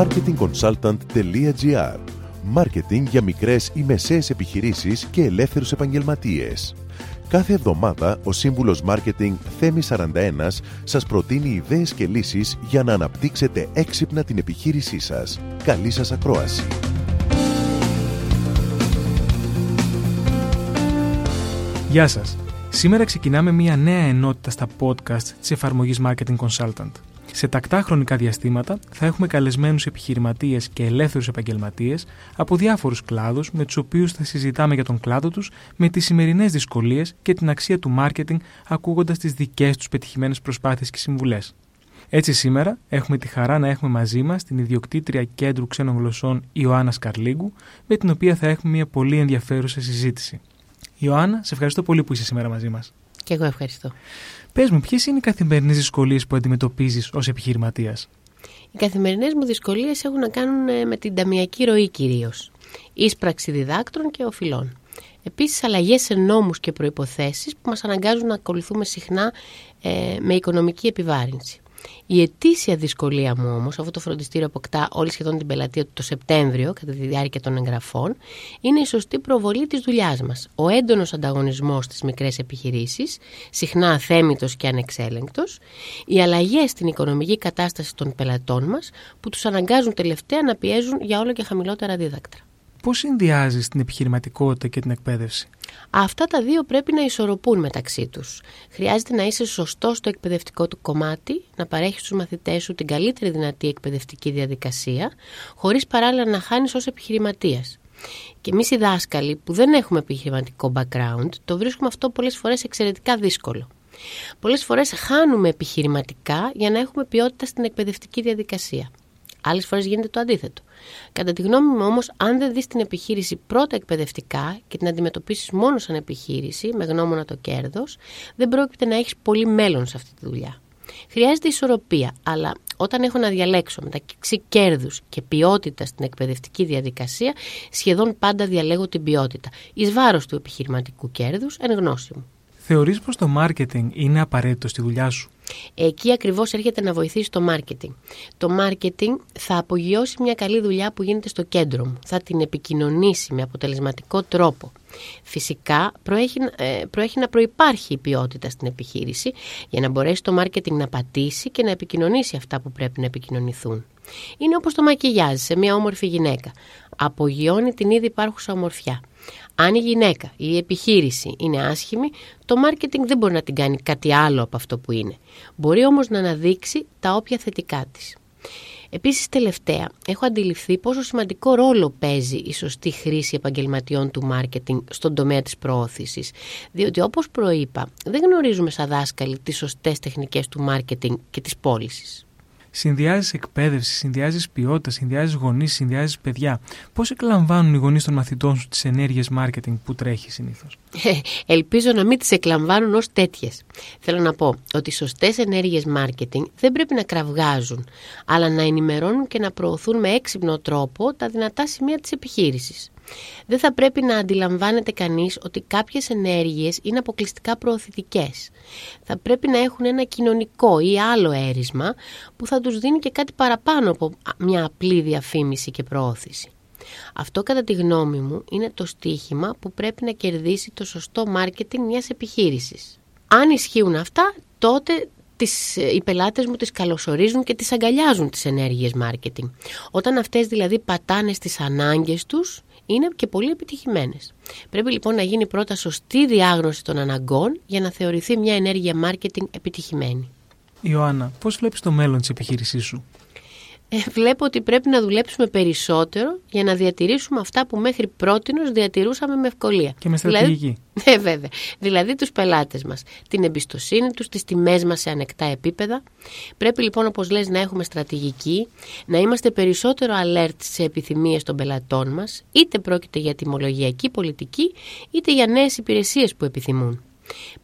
marketingconsultant.gr Μάρκετινγκ για μικρές ή μεσαίες επιχειρήσεις και ελεύθερους επαγγελματίες. Κάθε εβδομάδα ο σύμβουλος Μάρκετινγκ Θέμης 41 σας προτείνει ιδέες και λύσεις για να αναπτύξετε έξυπνα την επιχείρησή σας. Καλή σας ακρόαση! Γεια σας! Σήμερα ξεκινάμε μια νέα ενότητα στα podcast της εφαρμογής Marketing Consultant. Σε τακτά χρονικά διαστήματα θα έχουμε καλεσμένους επιχειρηματίες και ελεύθερους επαγγελματίες από διάφορους κλάδους με τους οποίους θα συζητάμε για τον κλάδο τους με τις σημερινές δυσκολίες και την αξία του marketing ακούγοντας τις δικές τους πετυχημένες προσπάθειες και συμβουλές. Έτσι σήμερα έχουμε τη χαρά να έχουμε μαζί μας την ιδιοκτήτρια κέντρου ξένων γλωσσών Ιωάννα Σκαρλίγκου με την οποία θα έχουμε μια πολύ ενδιαφέρουσα συζήτηση. Ιωάννα, σε ευχαριστώ πολύ που είσαι σήμερα μαζί μας. Και εγώ ευχαριστώ. Πες μου, ποιες είναι οι καθημερινές δυσκολίες που αντιμετωπίζεις ως επιχειρηματίας; Οι καθημερινές μου δυσκολίες έχουν να κάνουν ε, με την ταμιακή ροή κυρίως. Ίσπραξη διδάκτρων και οφειλών. Επίσης, αλλαγές σε νόμους και προποθέσει που μας αναγκάζουν να ακολουθούμε συχνά ε, με οικονομική επιβάρυνση. Η ετήσια δυσκολία μου όμως, αυτό το φροντιστήριο αποκτά όλη σχεδόν την πελατεία του το Σεπτέμβριο, κατά τη διάρκεια των εγγραφών, είναι η σωστή προβολή της δουλειάς μας. Ο έντονος ανταγωνισμός στις μικρές επιχειρήσεις, συχνά αθέμητος και ανεξέλεγκτος, οι αλλαγές στην οικονομική κατάσταση των πελατών μας, που τους αναγκάζουν τελευταία να πιέζουν για όλο και χαμηλότερα δίδακτρα. Πώς συνδυάζεις την επιχειρηματικότητα και την εκπαίδευση; Αυτά τα δύο πρέπει να ισορροπούν μεταξύ τους. Χρειάζεται να είσαι σωστός στο εκπαιδευτικό του κομμάτι, να παρέχεις στους μαθητές σου την καλύτερη δυνατή εκπαιδευτική διαδικασία, χωρίς παράλληλα να χάνεις ως επιχειρηματίας. Και εμείς οι δάσκαλοι που δεν έχουμε επιχειρηματικό background, το βρίσκουμε αυτό πολλές φορές εξαιρετικά δύσκολο. Πολλές φορές χάνουμε επιχειρηματικά για να έχουμε ποιότητα στην εκπαιδευτική διαδικασία. Άλλες φορές γίνεται το αντίθετο. Κατά τη γνώμη μου όμως, αν δεν δεις την επιχείρηση πρώτα εκπαιδευτικά και την αντιμετωπίσεις μόνο σαν επιχείρηση, με γνώμονα το κέρδος, δεν πρόκειται να έχεις πολύ μέλλον σε αυτή τη δουλειά. Χρειάζεται ισορροπία, αλλά όταν έχω να διαλέξω μεταξύ κέρδους και ποιότητας στην εκπαιδευτική διαδικασία, σχεδόν πάντα διαλέγω την ποιότητα, εις βάρος του επιχειρηματικού κέρδους, εν γνώση μου. Θεωρείς πως το marketing είναι απαραίτητο στη δουλειά σου; Εκεί ακριβώς έρχεται να βοηθήσει το marketing. Το marketing θα απογειώσει μια καλή δουλειά που γίνεται στο κέντρο μου. Θα την επικοινωνήσει με αποτελεσματικό τρόπο. Φυσικά προέχει, ε, προέχει να προϋπάρχει η ποιότητα στην επιχείρηση για να μπορέσει το marketing να πατήσει και να επικοινωνήσει αυτά που πρέπει να επικοινωνηθούν. Είναι όπως το μακιγιάζ σε μια όμορφη γυναίκα. Απογειώνει την ήδη υπάρχουσα ομορφιά. Αν η γυναίκα ή η επιχείρηση είναι άσχημη, το marketing δεν μπορεί να την κάνει κάτι άλλο από αυτό που είναι. Μπορεί όμως να αναδείξει τα όποια θετικά της. Επίσης τελευταία, έχω αντιληφθεί πόσο σημαντικό ρόλο παίζει η σωστή χρήση επαγγελματιών του μάρκετινγκ στον τομέα της προώθησης. Διότι όπως προείπα, δεν γνωρίζουμε σαν δάσκαλοι τις σωστές τεχνικές του μάρκετινγκ και της πώλησης συνδυάζεις εκπαίδευση, συνδυάζεις ποιότητα, συνδυάζεις γονείς, συνδυάζεις παιδιά. Πώς εκλαμβάνουν οι γονείς των μαθητών σου τις ενέργειες marketing που τρέχει συνήθως; Ε, ελπίζω να μην τις εκλαμβάνουν ως τέτοιες. Θέλω να πω ότι οι σωστές ενέργειες marketing δεν πρέπει να κραυγάζουν, αλλά να ενημερώνουν και να προωθούν με έξυπνο τρόπο τα δυνατά σημεία της επιχείρησης. Δεν θα πρέπει να αντιλαμβάνεται κανείς ότι κάποιες ενέργειες είναι αποκλειστικά προωθητικές. Θα πρέπει να έχουν ένα κοινωνικό ή άλλο έρισμα που θα τους δίνει και κάτι παραπάνω από μια απλή διαφήμιση και προώθηση. Αυτό κατά τη γνώμη μου είναι το στίχημα που πρέπει να κερδίσει το σωστό μάρκετινγκ μιας επιχείρησης. Αν ισχύουν αυτά, τότε τις, οι πελάτες μου τις καλωσορίζουν και τις αγκαλιάζουν τις ενέργειες μάρκετινγκ. Όταν αυτές δηλαδή πατάνε στις ανάγκες τους, είναι και πολύ επιτυχημένες. Πρέπει λοιπόν να γίνει πρώτα σωστή διάγνωση των αναγκών για να θεωρηθεί μια ενέργεια marketing επιτυχημένη. Ιωάννα, πώς βλέπεις το μέλλον της επιχείρησής σου; Ε, βλέπω ότι πρέπει να δουλέψουμε περισσότερο για να διατηρήσουμε αυτά που μέχρι πρότινος διατηρούσαμε με ευκολία. Και με στρατηγική. Δηλαδή, ε, βέβαια. Δηλαδή τους πελάτες μας. Την εμπιστοσύνη τους, τις τιμές μας σε ανεκτά επίπεδα. Πρέπει λοιπόν όπως λες να έχουμε στρατηγική, να είμαστε περισσότερο alert σε επιθυμίες των πελατών μας, είτε πρόκειται για τιμολογιακή πολιτική, είτε για νέες υπηρεσίες που επιθυμούν.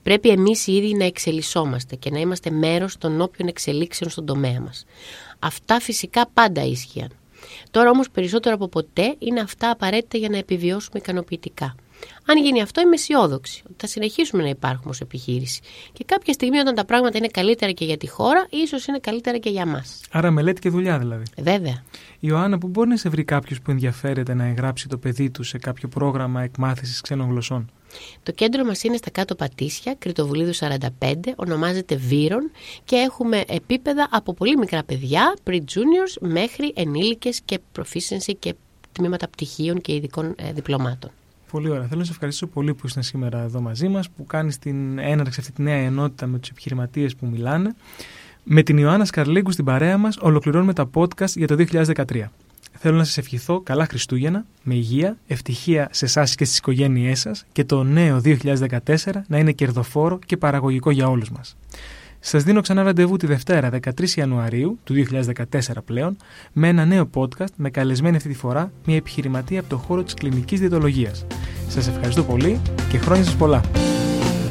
Πρέπει εμείς οι ίδιοι να εξελισσόμαστε και να είμαστε μέρος των όποιων εξελίξεων στον τομέα μας. Αυτά φυσικά πάντα ίσχυαν. Τώρα όμως περισσότερο από ποτέ είναι αυτά απαραίτητα για να επιβιώσουμε ικανοποιητικά. Αν γίνει αυτό, είμαι αισιόδοξη ότι θα συνεχίσουμε να υπάρχουμε ως επιχείρηση. Και κάποια στιγμή, όταν τα πράγματα είναι καλύτερα και για τη χώρα, ίσως είναι καλύτερα και για μας. Άρα, μελέτη και δουλειά δηλαδή. Βέβαια. Ιωάννα, που μπορεί να σε βρει κάποιος που ενδιαφέρεται να εγγράψει το παιδί του σε κάποιο πρόγραμμα εκμάθησης ξένων γλωσσών; Το κέντρο μας είναι στα κάτω Πατήσια, Κρητοβουλίδου 45, ονομάζεται Βύρον και έχουμε επίπεδα από πολύ μικρά παιδιά, pre-juniors, μέχρι ενήλικες και proficiency και τμήματα πτυχίων και ειδικών ε, διπλωμάτων. Πολύ ωραία. Θέλω να σε ευχαριστήσω πολύ που ήσασταν σήμερα εδώ μαζί μας, που κάνεις την έναρξη αυτή τη νέα ενότητα με τους επιχειρηματίες που μιλάνε. Με την Ιωάννα Σκαρλίγκου στην παρέα μας, ολοκληρώνουμε τα podcast για το 2013. Θέλω να σας ευχηθώ καλά Χριστούγεννα, με υγεία, ευτυχία σε εσάς και στις οικογένειές σας και το νέο 2014 να είναι κερδοφόρο και παραγωγικό για όλους μας. Σας δίνω ξανά ραντεβού τη Δευτέρα 13 Ιανουαρίου του 2014 πλέον με ένα νέο podcast με καλεσμένη αυτή τη φορά μια επιχειρηματία από το χώρο της κλινικής διαιτολογίας. Σας ευχαριστώ πολύ και χρόνια σας πολλά.